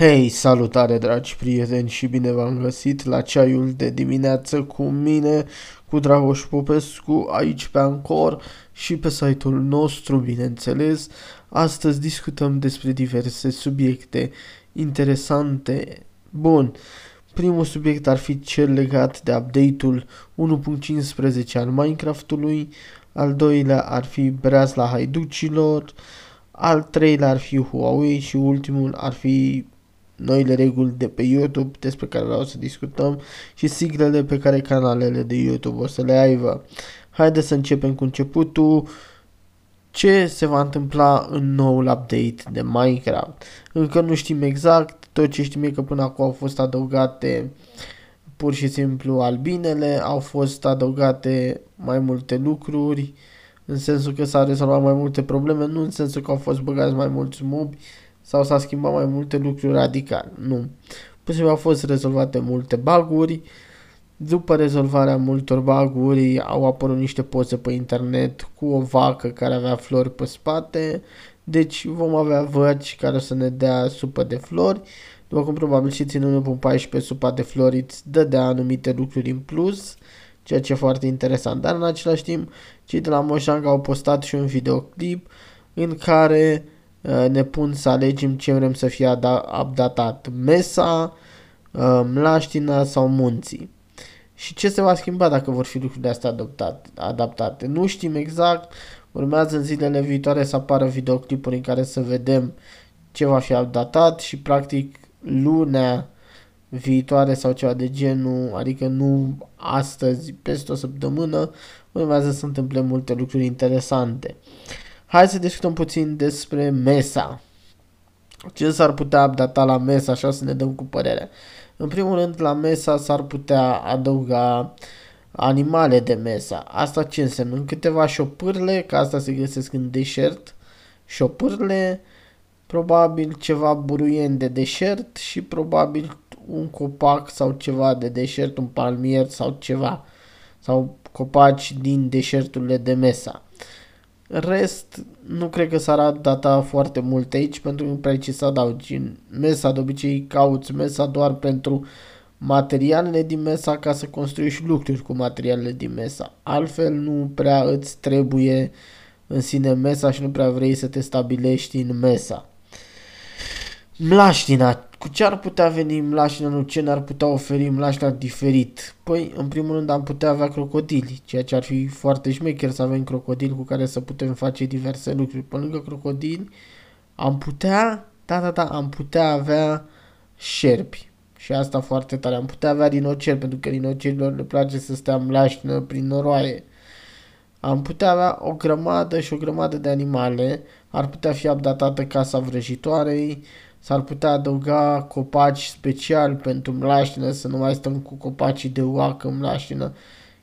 Hei, salutare dragi prieteni și bine v-am găsit la ceaiul de dimineață cu mine, cu Dragoș Popescu, aici pe Ancor și pe site-ul nostru, bineînțeles. Astăzi discutăm despre diverse subiecte interesante. Bun, primul subiect ar fi cel legat de update-ul 1.15 al Minecraftului, al doilea ar fi breazla haiducilor, al treilea ar fi Huawei și ultimul ar fi noile reguli de pe YouTube despre care vreau să discutăm și siglele pe care canalele de YouTube o să le aibă. Haideți să începem cu începutul. Ce se va întâmpla în noul update de Minecraft? Încă nu știm exact, tot ce știm e că până acum au fost adăugate pur și simplu albinele, au fost adăugate mai multe lucruri, în sensul că s-au rezolvat mai multe probleme, nu în sensul că au fost băgați mai mulți mobi, sau s-a schimbat mai multe lucruri radical. Nu. Pur și au fost rezolvate multe baguri. După rezolvarea multor baguri au apărut niște poze pe internet cu o vacă care avea flori pe spate. Deci vom avea văci care o să ne dea supă de flori. După cum probabil și ținând un 14 supa de flori îți dădea anumite lucruri în plus, ceea ce e foarte interesant. Dar în același timp, cei de la Mojang au postat și un videoclip în care Uh, ne pun să alegem ce vrem să fie updatat, mesa, uh, mlaștina sau munții. Și ce se va schimba dacă vor fi lucrurile astea adoptate, adaptate? Nu știm exact, urmează în zilele viitoare să apară videoclipuri în care să vedem ce va fi updatat și practic lunea viitoare sau ceva de genul, adică nu astăzi, peste o săptămână, urmează să se întâmple multe lucruri interesante. Hai să discutăm puțin despre Mesa. Ce s-ar putea updata la Mesa, așa să ne dăm cu părere. În primul rând, la Mesa s-ar putea adăuga animale de Mesa. Asta ce înseamnă? În câteva șopârle, că asta se găsesc în deșert, șopârle, probabil ceva buruien de deșert și probabil un copac sau ceva de deșert, un palmier sau ceva, sau copaci din deșerturile de Mesa. Rest, nu cred că s-ar data foarte mult aici pentru că nu prea ce să adaugi. În mesa de obicei cauți mesa doar pentru materialele din mesa ca să construiești lucruri cu materialele din mesa. Altfel nu prea îți trebuie în sine mesa și nu prea vrei să te stabilești în mesa. Mlaștina. Cu ce ar putea veni mlaștina, nu ce ne-ar putea oferi mlaștina diferit? Păi, în primul rând am putea avea crocodili, ceea ce ar fi foarte șmecher să avem crocodili cu care să putem face diverse lucruri. Pe lângă crocodili am putea, da, da, da, am putea avea șerpi. Și asta foarte tare. Am putea avea dinoceri, pentru că dinocerilor le place să stea mlaștină prin noroaie. Am putea avea o grămadă și o grămadă de animale. Ar putea fi updatată casa vrăjitoarei, S-ar putea adăuga copaci special pentru mlaștină, să nu mai stăm cu copacii de oacă în mlaștină,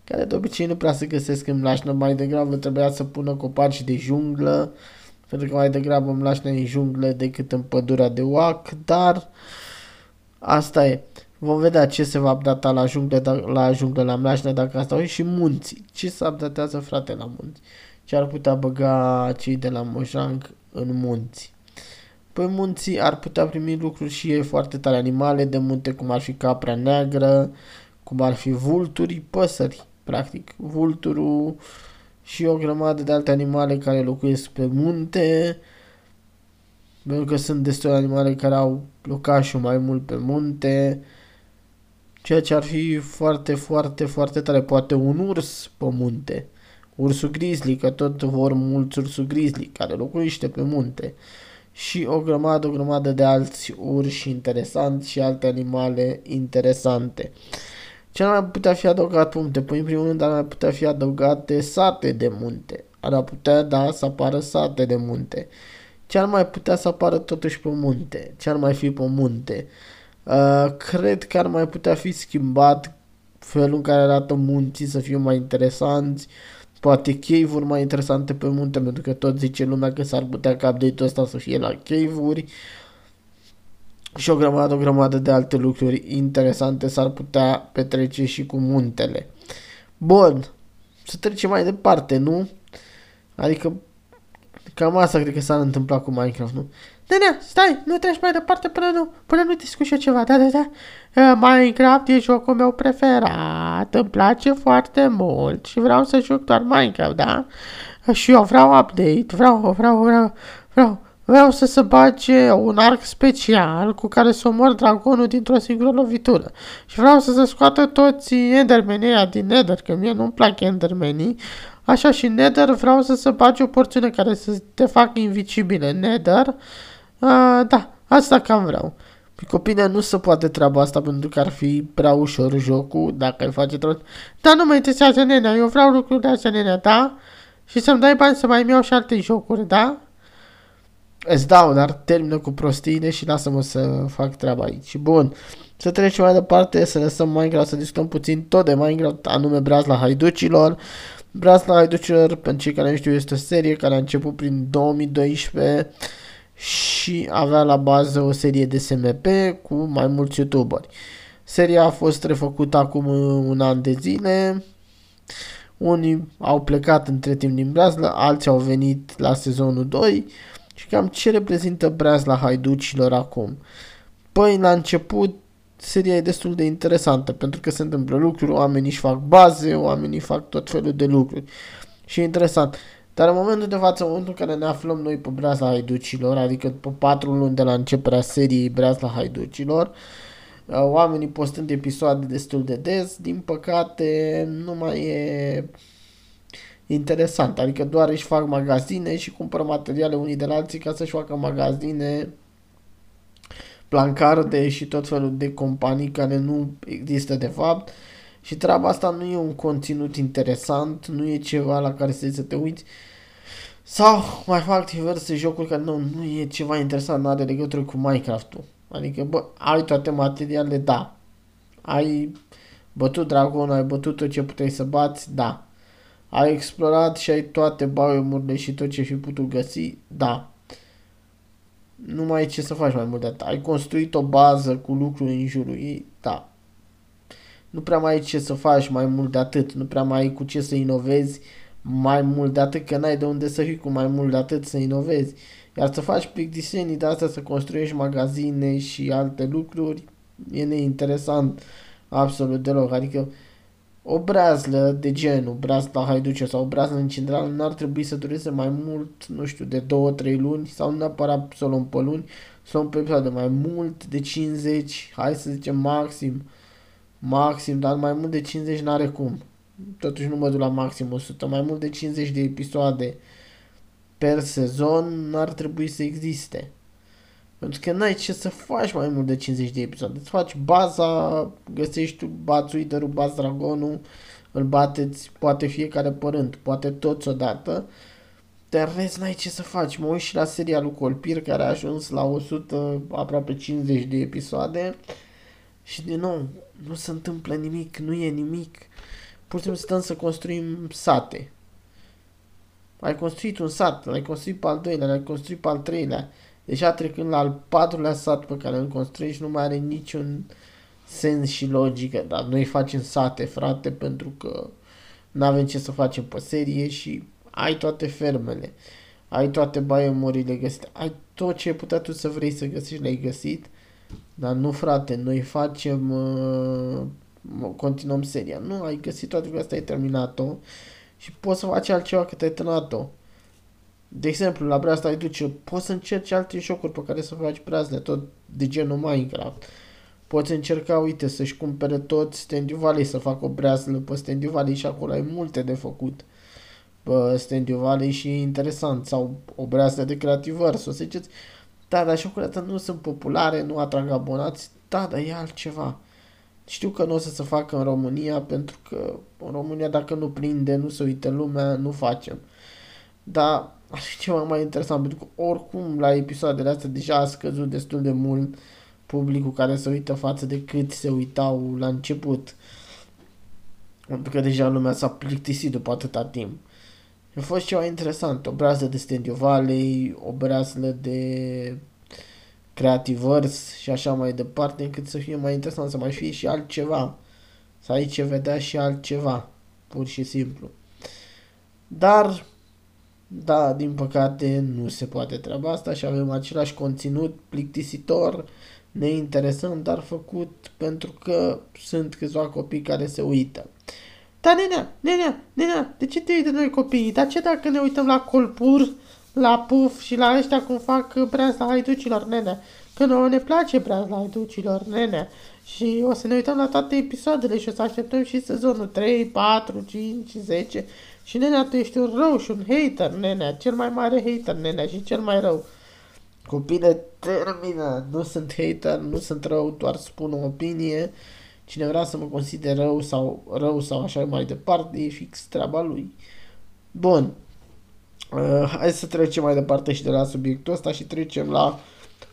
care de obicei nu prea se găsesc în mlaștină, mai degrabă trebuia să pună copaci de junglă, pentru că mai degrabă mlaștină în junglă decât în pădurea de oac, dar asta e. Vom vedea ce se va updata la junglă, da, la junglă, la mlaștină, dacă asta e și munții. Ce se updatează, frate, la munți? Ce ar putea băga cei de la Mojang în munți? Pe munții ar putea primi lucruri și ei foarte tare, animale de munte, cum ar fi capra neagră, cum ar fi vulturi, păsări, practic. Vulturul și o grămadă de alte animale care locuiesc pe munte, pentru că sunt destule animale care au locașul mai mult pe munte, ceea ce ar fi foarte, foarte, foarte tare. Poate un urs pe munte, ursul grizzly, că tot vor mulți ursul grizzly care locuiește pe munte și o grămadă, o grămadă de alți urși interesanți și alte animale interesante. Ce ar mai putea fi adăugat puncte? Păi, în primul rând, ar mai putea fi adăugate sate de munte. Ar putea, da, să apară sate de munte. Ce ar mai putea să apară totuși pe munte? Ce ar mai fi pe munte? Uh, cred că ar mai putea fi schimbat felul în care arată munții să fie mai interesanți, uh, poate cave-uri mai interesante pe munte, pentru că tot zice lumea că s-ar putea ca update-ul ăsta să fie la cave-uri și o grămadă, o grămadă de alte lucruri interesante s-ar putea petrece și cu muntele. Bun, să trecem mai departe, nu? Adică cam asta cred că s-ar întâmpla cu Minecraft, nu? Nenea, stai, nu treci mai departe până nu, până nu discuți eu ceva, da, da, da. Uh, Minecraft e jocul meu preferat, îmi place foarte mult și vreau să joc doar Minecraft, da? Uh, și eu vreau update, vreau, vreau, vreau, vreau, vreau să se bage un arc special cu care să omor dragonul dintr-o singură lovitură. Și vreau să se scoată toți endermenii din Nether, că mie nu-mi plac endermenii, Așa și Nether vreau să se bage o porțiune care să te facă invisibile. Nether, uh, da, asta cam vreau. Păi copine nu se poate treaba asta pentru că ar fi prea ușor jocul dacă ai face tot. Dar nu mă interesează nenea, eu vreau lucrurile astea nenea, da? Și să-mi dai bani să mai iau și alte jocuri, da? Îți dau, dar termină cu prostiile și lasă-mă să fac treaba aici. Bun, să trecem mai departe, să lăsăm Minecraft, să discutăm puțin tot de Minecraft, anume la haiducilor. Brazla Haiducilor, pentru cei care nu știu, este o serie care a început prin 2012 și avea la bază o serie de SMP cu mai mulți youtuberi. Seria a fost refăcută acum un an de zile. Unii au plecat între timp din Brazla, alții au venit la sezonul 2 și cam ce reprezintă Brazla Haiducilor acum. Păi, la început, seria e destul de interesantă pentru că se întâmplă lucruri, oamenii își fac baze, oamenii fac tot felul de lucruri. Și e interesant. Dar în momentul de față, în momentul în care ne aflăm noi pe breazla haiducilor, adică pe patru luni de la începerea seriei breazla haiducilor, uh, oamenii postând episoade destul de des, din păcate nu mai e interesant, adică doar își fac magazine și cumpără materiale unii de la alții ca să-și facă magazine plancarde și tot felul de companii care nu există de fapt și treaba asta nu e un conținut interesant, nu e ceva la care să te uiți sau mai fac diverse jocuri care nu, nu e ceva interesant, nu are legătură cu Minecraft-ul. Adică, bă, ai toate materialele, da. Ai bătut dragon, ai bătut tot ce puteai să bați, da. Ai explorat și ai toate biomurile și tot ce fi putut găsi, da nu mai ai ce să faci mai mult de atât. Ai construit o bază cu lucruri în jurul ei, da. Nu prea mai ai ce să faci mai mult de atât, nu prea mai ai cu ce să inovezi mai mult de atât, că n-ai de unde să fii cu mai mult de atât să inovezi. Iar să faci plictisenii de asta, să construiești magazine și alte lucruri, e neinteresant absolut deloc. Adică o breazlă de genul, breazla haiduce sau o breazlă în general, n-ar trebui să dureze mai mult, nu știu, de 2-3 luni sau neapărat să o luăm pe luni, să o luăm pe episoade mai mult de 50, hai să zicem maxim, maxim, dar mai mult de 50 n-are cum. Totuși nu mă duc la maxim 100, mai mult de 50 de episoade per sezon n-ar trebui să existe. Pentru că n-ai ce să faci mai mult de 50 de episoade. Îți faci baza, găsești tu bați uiterul, bați dragonul, îl bateți poate fiecare părânt, poate toți odată. Dar rest n-ai ce să faci. Mă uit și la serialul Colpir care a ajuns la 100, aproape 50 de episoade. Și din nou, nu se întâmplă nimic, nu e nimic. Pur și simplu stăm să construim sate. Ai construit un sat, l-ai construit pe al doilea, l-ai construit pe al treilea Deja trecând la al patrulea sat pe care îl construiești nu mai are niciun sens și logică, dar noi facem sate, frate, pentru că nu avem ce să facem pe serie și ai toate fermele, ai toate biomurile găsite, ai tot ce ai putea tu să vrei să găsești, le-ai găsit, dar nu, frate, noi facem, uh, continuăm seria. Nu, ai găsit toate că asta, ai terminat-o și poți să faci altceva că ai terminat-o. De exemplu, la breasta ai duce, poți să încerci alte jocuri pe care să faci brazle, tot de genul Minecraft. Poți încerca, uite, să-și cumpere tot Stanley Valley, să facă o breazlă pe Stanley Valley și acolo ai multe de făcut pe Stanley Valley și e interesant. Sau o breazlă de Creativers, o să ziceți, da, dar jocurile nu sunt populare, nu atrag abonați, da, dar e altceva. Știu că nu o să se facă în România pentru că în România dacă nu prinde, nu se uită lumea, nu facem. Dar ar fi ceva mai interesant, pentru că oricum la episoadele astea deja a scăzut destul de mult publicul care se uită față de cât se uitau la început. Pentru că deja lumea s-a plictisit după atâta timp. A fost ceva interesant, o brează de Stanley Valley, o brează de Creativers și așa mai departe, încât să fie mai interesant, să mai fie și altceva. Să ai ce vedea și altceva, pur și simplu. Dar Da, din păcate nu se poate treaba asta și avem același conținut plictisitor, neinteresant, dar făcut pentru că sunt câțiva copii care se uită. Da, nenea, nenea, nenea, de ce te uiți de noi copiii? Dar ce dacă ne uităm la colpur, la puf și la ăștia cum fac breazla haiducilor, nenea? Că nouă ne place breazla haiducilor, nenea. Și o să ne uităm la toate episoadele și o să așteptăm și sezonul 3, 4, 5, 10. Și nenea, tu ești un rău și un hater, nenea, cel mai mare hater, nenea, și cel mai rău. Copile, termină, nu sunt hater, nu sunt rău, doar spun o opinie. Cine vrea să mă consider rău sau rău sau așa mai departe, e fix treaba lui. Bun. Uh, hai să trecem mai departe și de la subiectul ăsta și trecem la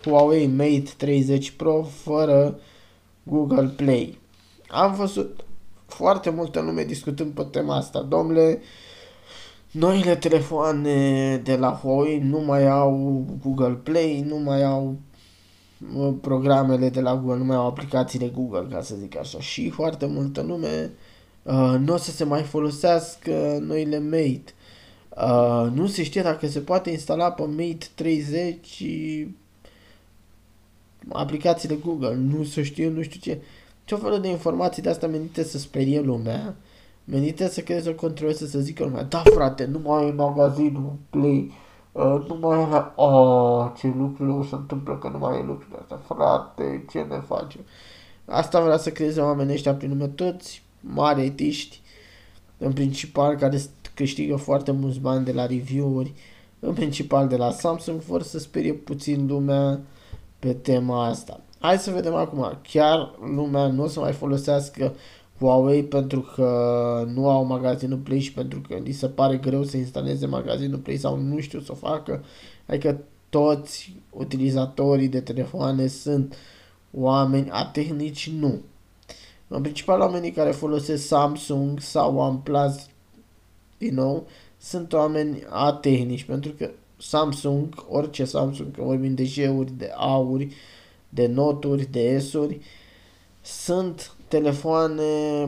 Huawei Mate 30 Pro fără Google Play. Am văzut foarte multă lume discutând pe tema asta. Domnule, noile telefoane de la Huawei nu mai au Google Play, nu mai au programele de la Google, nu mai au aplicațiile Google, ca să zic așa. Și foarte multă lume uh, nu o să se mai folosească noile Mate. Uh, nu se știe dacă se poate instala pe Mate 30 aplicațiile Google, nu se știe, nu știu ce. Ce felul de informații de asta menite să sperie lumea, menite să creeze o controversă să zică lumea, da frate, nu mai e magazinul Play, uh, nu mai e la... Oh, ce lucruri se întâmplă că nu mai e lucrurile astea, frate, ce ne facem? Asta vrea să creeze oamenii ăștia prin lume, toți mari etiști, în principal, care câștigă foarte mulți bani de la review-uri, în principal de la Samsung, vor să sperie puțin lumea pe tema asta. Hai să vedem acum. Chiar lumea nu o să mai folosească Huawei pentru că nu au magazinul Play și pentru că li se pare greu să instaleze magazinul Play sau nu știu să o facă. Adică toți utilizatorii de telefoane sunt oameni atehnici? Nu. În principal oamenii care folosesc Samsung sau OnePlus din nou sunt oameni atehnici pentru că Samsung, orice Samsung, că vorbim de G-uri, de A-uri, de noturi, de S-uri, sunt telefoane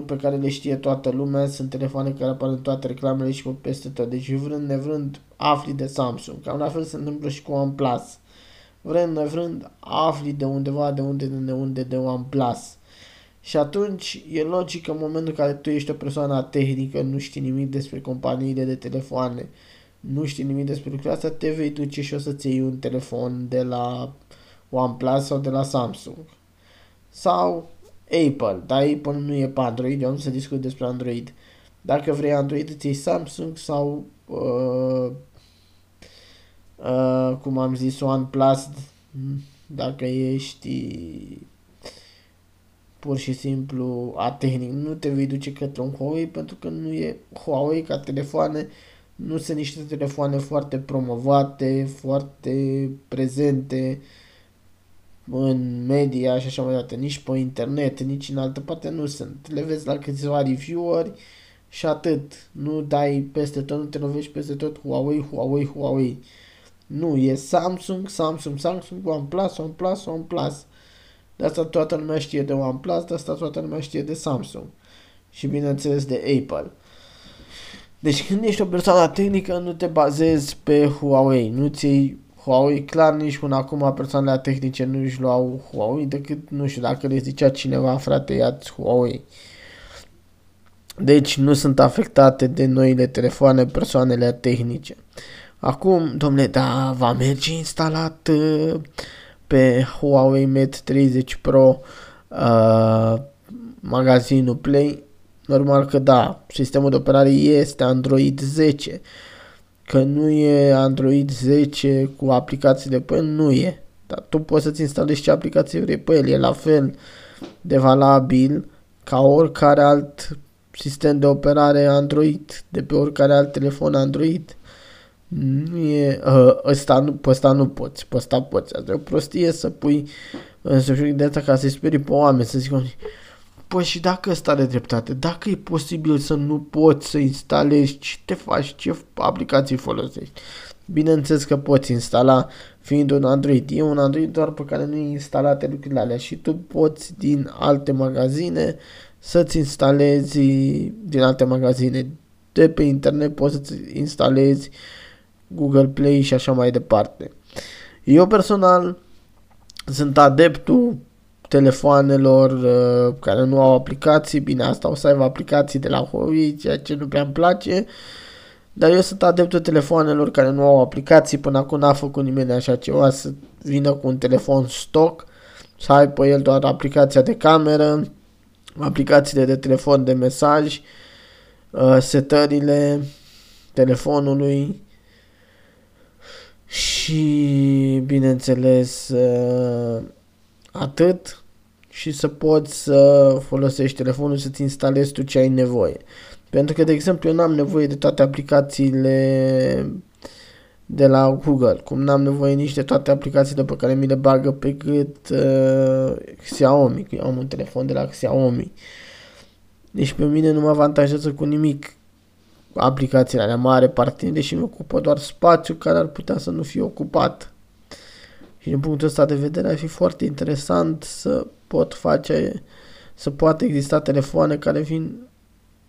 pe care le știe toată lumea, sunt telefoane care apar în toate reclamele și pe peste tot. Deci vrând nevrând afli de Samsung. Cam la fel se întâmplă și cu OnePlus. Vrând nevrând afli de undeva, de unde, de unde, de OnePlus. Și atunci e logic că în momentul în care tu ești o persoană tehnică, nu știi nimic despre companiile de telefoane, nu știi nimic despre lucrurile astea, te vei duce și o să-ți iei un telefon de la OnePlus sau de la Samsung. Sau Apple, dar Apple nu e pe Android, eu nu să discut despre Android. Dacă vrei Android, îți iei Samsung sau, uh, uh, cum am zis, OnePlus, dacă ești pur și simplu atehnic. Nu te vei duce către un Huawei pentru că nu e Huawei ca telefoane nu sunt niște telefoane foarte promovate, foarte prezente în media și așa mai departe, nici pe internet, nici în altă parte nu sunt. Le vezi la câțiva review-uri și atât. Nu dai peste tot, nu te lovești peste tot Huawei, Huawei, Huawei. Nu, e Samsung, Samsung, Samsung, OnePlus, OnePlus, OnePlus. De asta toată lumea știe de OnePlus, de asta toată lumea știe de Samsung. Și bineînțeles de Apple. Deci când ești o persoană tehnică, nu te bazezi pe Huawei, nu ți Huawei, clar nici până acum persoanele tehnice nu își luau Huawei decât, nu știu, dacă le zicea cineva, frate, ia Huawei. Deci nu sunt afectate de noile telefoane persoanele tehnice. Acum, domnule, da, va merge instalat uh, pe Huawei Mate 30 Pro uh, magazinul Play Normal că da, sistemul de operare este Android 10. Că nu e Android 10 cu aplicațiile pe el, nu e. Dar tu poți să-ți instalezi ce aplicație vrei pe el. E la fel de valabil ca oricare alt sistem de operare Android, de pe oricare alt telefon Android. Nu e, ă, ăsta nu, pe ăsta nu poți, pe ăsta poți. Asta e o prostie să pui în de asta ca să-i sperii pe oameni, să zic Păi și dacă ăsta are dreptate, dacă e posibil să nu poți să instalezi, ce te faci, ce aplicații folosești? Bineînțeles că poți instala fiind un Android. E un Android doar pe care nu e instalate lucrurile alea și tu poți din alte magazine să-ți instalezi din alte magazine de pe internet poți să-ți instalezi Google Play și așa mai departe. Eu personal sunt adeptul telefoanelor uh, care nu au aplicații, bine asta o să aibă aplicații de la Huawei, ceea ce nu prea îmi place, dar eu sunt adeptul telefoanelor care nu au aplicații, până acum n-a făcut nimeni așa ceva, să vină cu un telefon stock, să ai pe el doar aplicația de cameră, aplicațiile de telefon de mesaj, uh, setările telefonului și, bineînțeles, uh, atât și să poți să folosești telefonul să-ți instalezi tu ce ai nevoie. Pentru că, de exemplu, eu n-am nevoie de toate aplicațiile de la Google, cum n-am nevoie nici de toate aplicațiile pe care mi le bagă pe gât uh, Xiaomi, că eu am un telefon de la Xiaomi. Deci pe mine nu mă avantajează cu nimic aplicațiile alea mare parte, deși mi ocupă doar spațiu care ar putea să nu fie ocupat. Și din punctul ăsta de vedere ar fi foarte interesant să pot face, să poată exista telefoane care vin,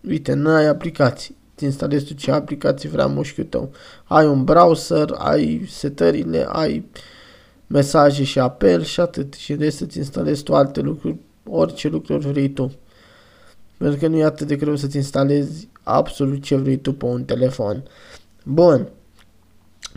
uite, nu ai aplicații. Ți instalezi tu ce aplicații vrea mușchiul tău. Ai un browser, ai setările, ai mesaje și apel și atât. Și de să-ți instalezi tu alte lucruri, orice lucruri vrei tu. Pentru că nu e atât de greu să-ți instalezi absolut ce vrei tu pe un telefon. Bun.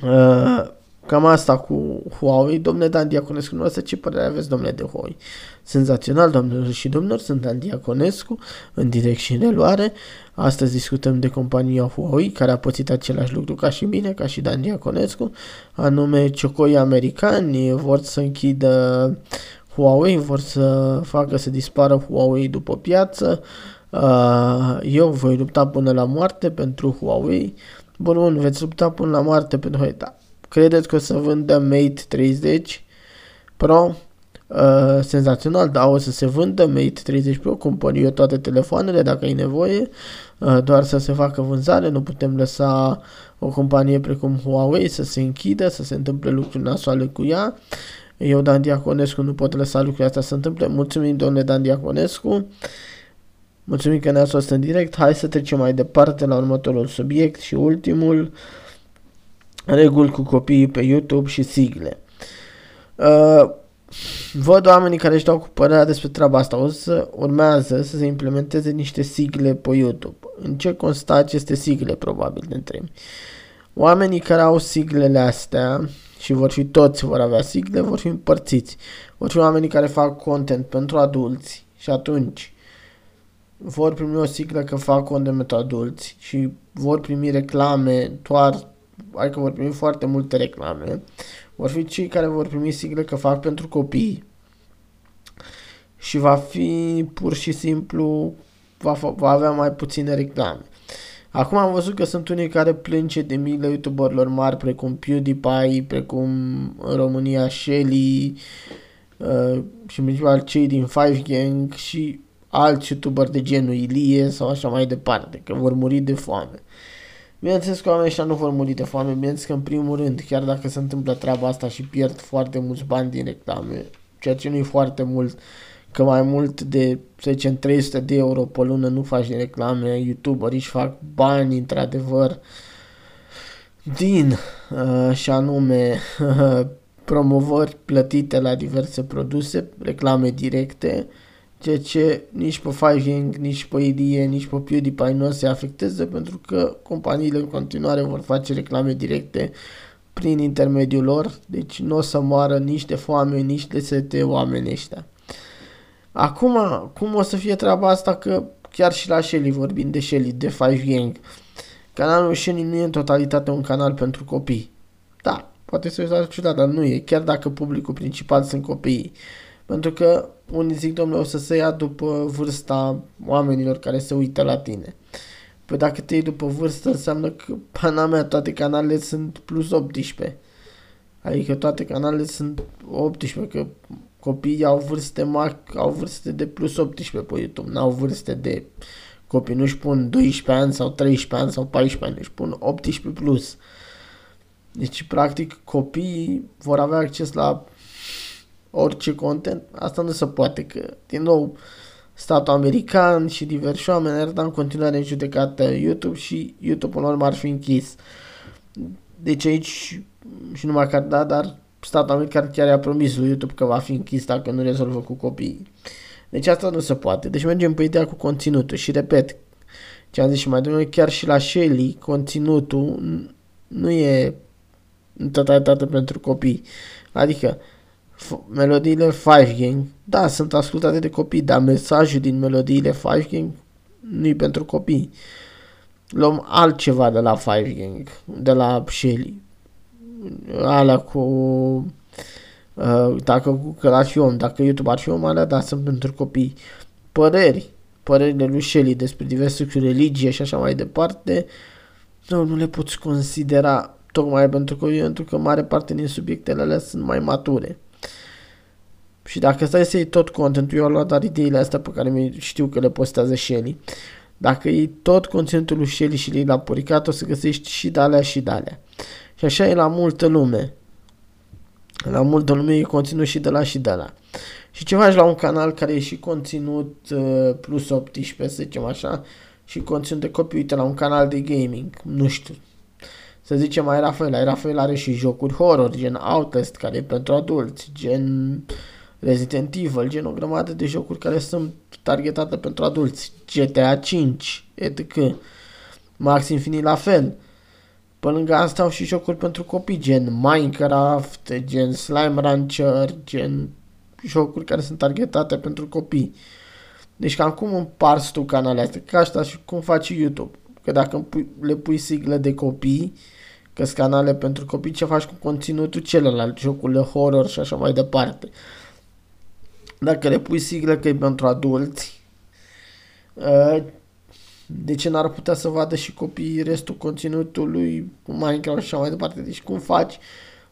Uh, Cam asta cu Huawei. Domnule Dan Diaconescu, nu ce părere aveți, domnule de Huawei? Senzațional, domnilor și domnilor, sunt Dan Diaconescu, în direct și în reluare. Astăzi discutăm de compania Huawei, care a pățit același lucru ca și mine, ca și Dan Diaconescu, anume ciocoi americani vor să închidă Huawei, vor să facă să dispară Huawei după piață. Uh, eu voi lupta până la moarte pentru Huawei. Bun, bun, veți lupta până la moarte pentru Huawei, da Credeți că o să vândă Mate 30 Pro? Uh, senzațional, da, o să se vândă Mate 30 Pro, cumpăr eu toate telefoanele dacă ai nevoie, uh, doar să se facă vânzare, nu putem lăsa o companie precum Huawei să se închidă, să se întâmple lucruri nasoale cu ea. Eu, Dan Diaconescu, nu pot lăsa lucrurile astea să se întâmple. Mulțumim, domnule Dan Diaconescu. Mulțumim că ne-ați fost în direct. Hai să trecem mai departe la următorul subiect și ultimul. Uh, reguli cu copiii pe YouTube și sigle. Uh, văd oamenii care își dau cu părerea despre treaba asta. O să urmează să se implementeze niște sigle pe YouTube. În ce constă aceste sigle, probabil, de întrebi. Oamenii care au siglele astea și vor fi toți vor avea sigle, vor fi împărțiți. Vor fi oamenii care fac content pentru adulți și atunci vor primi o siglă că fac content pentru adulți și vor primi reclame doar adică vor primi foarte multe reclame, vor fi cei care vor primi sigle că fac pentru copii și va fi pur și simplu, va, va avea mai puține reclame. Acum am văzut că sunt unii care plânge de milă youtuberilor mari precum PewDiePie, precum în România Shelly uh, și în principal cei din Five Gang și alți youtuberi de genul Ilie sau așa mai departe, că vor muri de foame. Bineînțeles că oamenii ăștia nu vor muri de foame, bineînțeles că în primul rând, chiar dacă se întâmplă treaba asta și pierd foarte mulți bani din reclame, ceea ce nu e foarte mult, că mai mult de, să zicem, 300 de euro pe lună nu faci din reclame, youtuberii își fac bani într-adevăr din uh, și anume uh, promovări plătite la diverse produse, reclame directe, uh, ceea ce nici pe Fighting, nici pe IDE, nici pe PewDiePie nu o se afecteze pentru că companiile în continuare vor face reclame directe prin intermediul lor, deci nu o să moară nici de foame, nici de sete oamenii ăștia. Acum, cum o să fie treaba asta că chiar și la Shelly vorbim de Shelly, de Five Gang, canalul Shelly nu e în totalitate un canal pentru copii. Da, poate să uitați ciudat, dar nu e, chiar dacă publicul principal sunt copiii. Pentru că unii zic, domnule, o să se ia după vârsta oamenilor care se uită la tine. Păi dacă te iei după vârstă, înseamnă că, pana mea, toate canalele sunt plus 18. Adică toate canalele sunt 18, că copiii au vârste mari, au vârste de plus 18 pe YouTube, n-au vârste de copii, nu-și pun 12 ani sau 13 ani sau 14 ani, își pun 18 plus. Deci, practic, copiii vor avea acces la orice content, asta nu se poate, că, din nou, statul american și diversi oameni ar da în continuare în judecată YouTube și YouTube, în urmă, ar fi închis. Deci aici și numai că da, dar statul american chiar i-a promis lui YouTube că va fi închis dacă nu rezolvă cu copiii. Deci asta nu se poate. Deci mergem pe ideea cu conținutul și repet, ce am zis și mai devreme, chiar și la Shelly, conținutul nu e în totalitate pentru copii. Adică, melodiile Five Gang, da, sunt ascultate de copii, dar mesajul din melodiile Five Gang nu e pentru copii. Luăm altceva de la Five Gang, de la Shelly. Alea cu uh, dacă Google ar fi om, dacă YouTube ar fi om, alea da, sunt pentru copii. Păreri, părerile lui Shelly despre diverse religie și așa mai departe, nu, nu le poți considera tocmai pentru că, pentru că mare parte din subiectele alea sunt mai mature. Și dacă stai să iei tot contentul, eu am luat doar ideile astea pe care știu că le postează Shelly. Dacă iei tot conținutul lui Shelly și le la puricat, o să găsești și de alea și de alea. Și așa e la multă lume. La multă lume e conținut și de la și de la. Și ce faci la un canal care e și conținut uh, plus 18, să zicem așa, și conținut de copii, uite la un canal de gaming, nu știu, să zicem mai Rafael, ai Rafael are și jocuri horror, gen Outlast, care e pentru adulți, gen Resident Evil, gen o grămadă de jocuri care sunt targetate pentru adulți, GTA 5, etc. Max Infinite la fel. Pe lângă asta au și jocuri pentru copii, gen Minecraft, gen Slime Rancher, gen jocuri care sunt targetate pentru copii. Deci cam cum împarți tu canalele astea, ca asta și cum faci YouTube. Că dacă le pui siglă de copii, că canale pentru copii, ce faci cu conținutul celălalt, jocurile horror și așa mai departe. Dacă le pui siglă că e pentru adulți, ă, de ce n-ar putea să vadă și copiii restul conținutului cu Minecraft și așa mai departe? Deci cum faci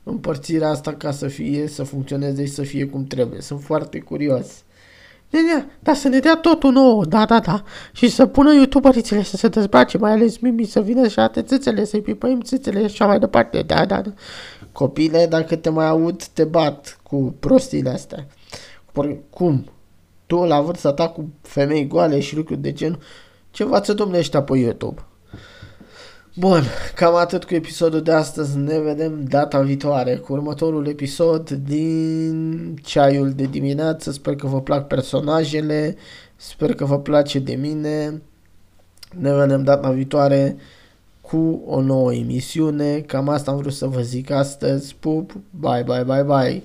împărțirea asta ca să fie, să funcționeze și să fie cum trebuie? Sunt foarte curios. Ne dea, dar să ne dea totul nou, da, da, da. Și să pună youtuberițele să se dezbrace, mai ales Mimi să vină și ate țâțele, să-i pipăim țâțele și așa mai departe. Da, da, da. Copile, dacă te mai aud, te bat cu prostiile astea. Cum? Tu la vârsta ta cu femei goale și lucruri de genul, ce învață domnule ăștia pe YouTube? Bun, cam atât cu episodul de astăzi. Ne vedem data viitoare cu următorul episod din Ceaiul de dimineață. Sper că vă plac personajele, sper că vă place de mine. Ne vedem data viitoare cu o nouă emisiune. Cam asta am vrut să vă zic astăzi. Pup, bye, bye, bye, bye.